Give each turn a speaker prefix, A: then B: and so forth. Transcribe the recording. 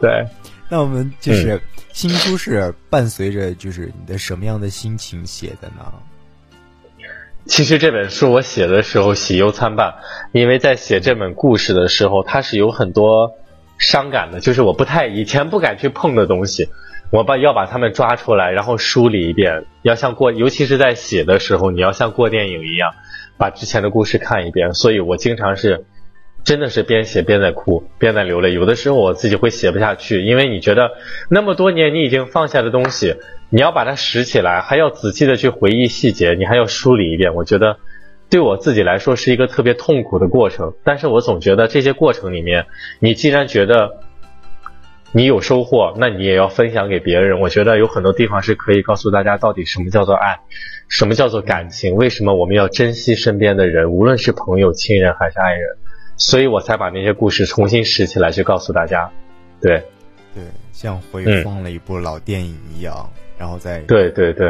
A: 对，
B: 那我们就是新书是伴随着就是你的什么样的心情写的呢？
A: 其实这本书我写的时候喜忧参半，因为在写这本故事的时候，它是有很多伤感的，就是我不太以前不敢去碰的东西，我把要把它们抓出来，然后梳理一遍，要像过，尤其是在写的时候，你要像过电影一样，把之前的故事看一遍，所以我经常是。真的是边写边在哭，边在流泪。有的时候我自己会写不下去，因为你觉得那么多年你已经放下的东西，你要把它拾起来，还要仔细的去回忆细节，你还要梳理一遍。我觉得对我自己来说是一个特别痛苦的过程。但是我总觉得这些过程里面，你既然觉得你有收获，那你也要分享给别人。我觉得有很多地方是可以告诉大家，到底什么叫做爱，什么叫做感情，为什么我们要珍惜身边的人，无论是朋友、亲人还是爱人。所以我才把那些故事重新拾起来，去告诉大家，对，
B: 对，像回放了一部老电影一样，然后再
A: 对对对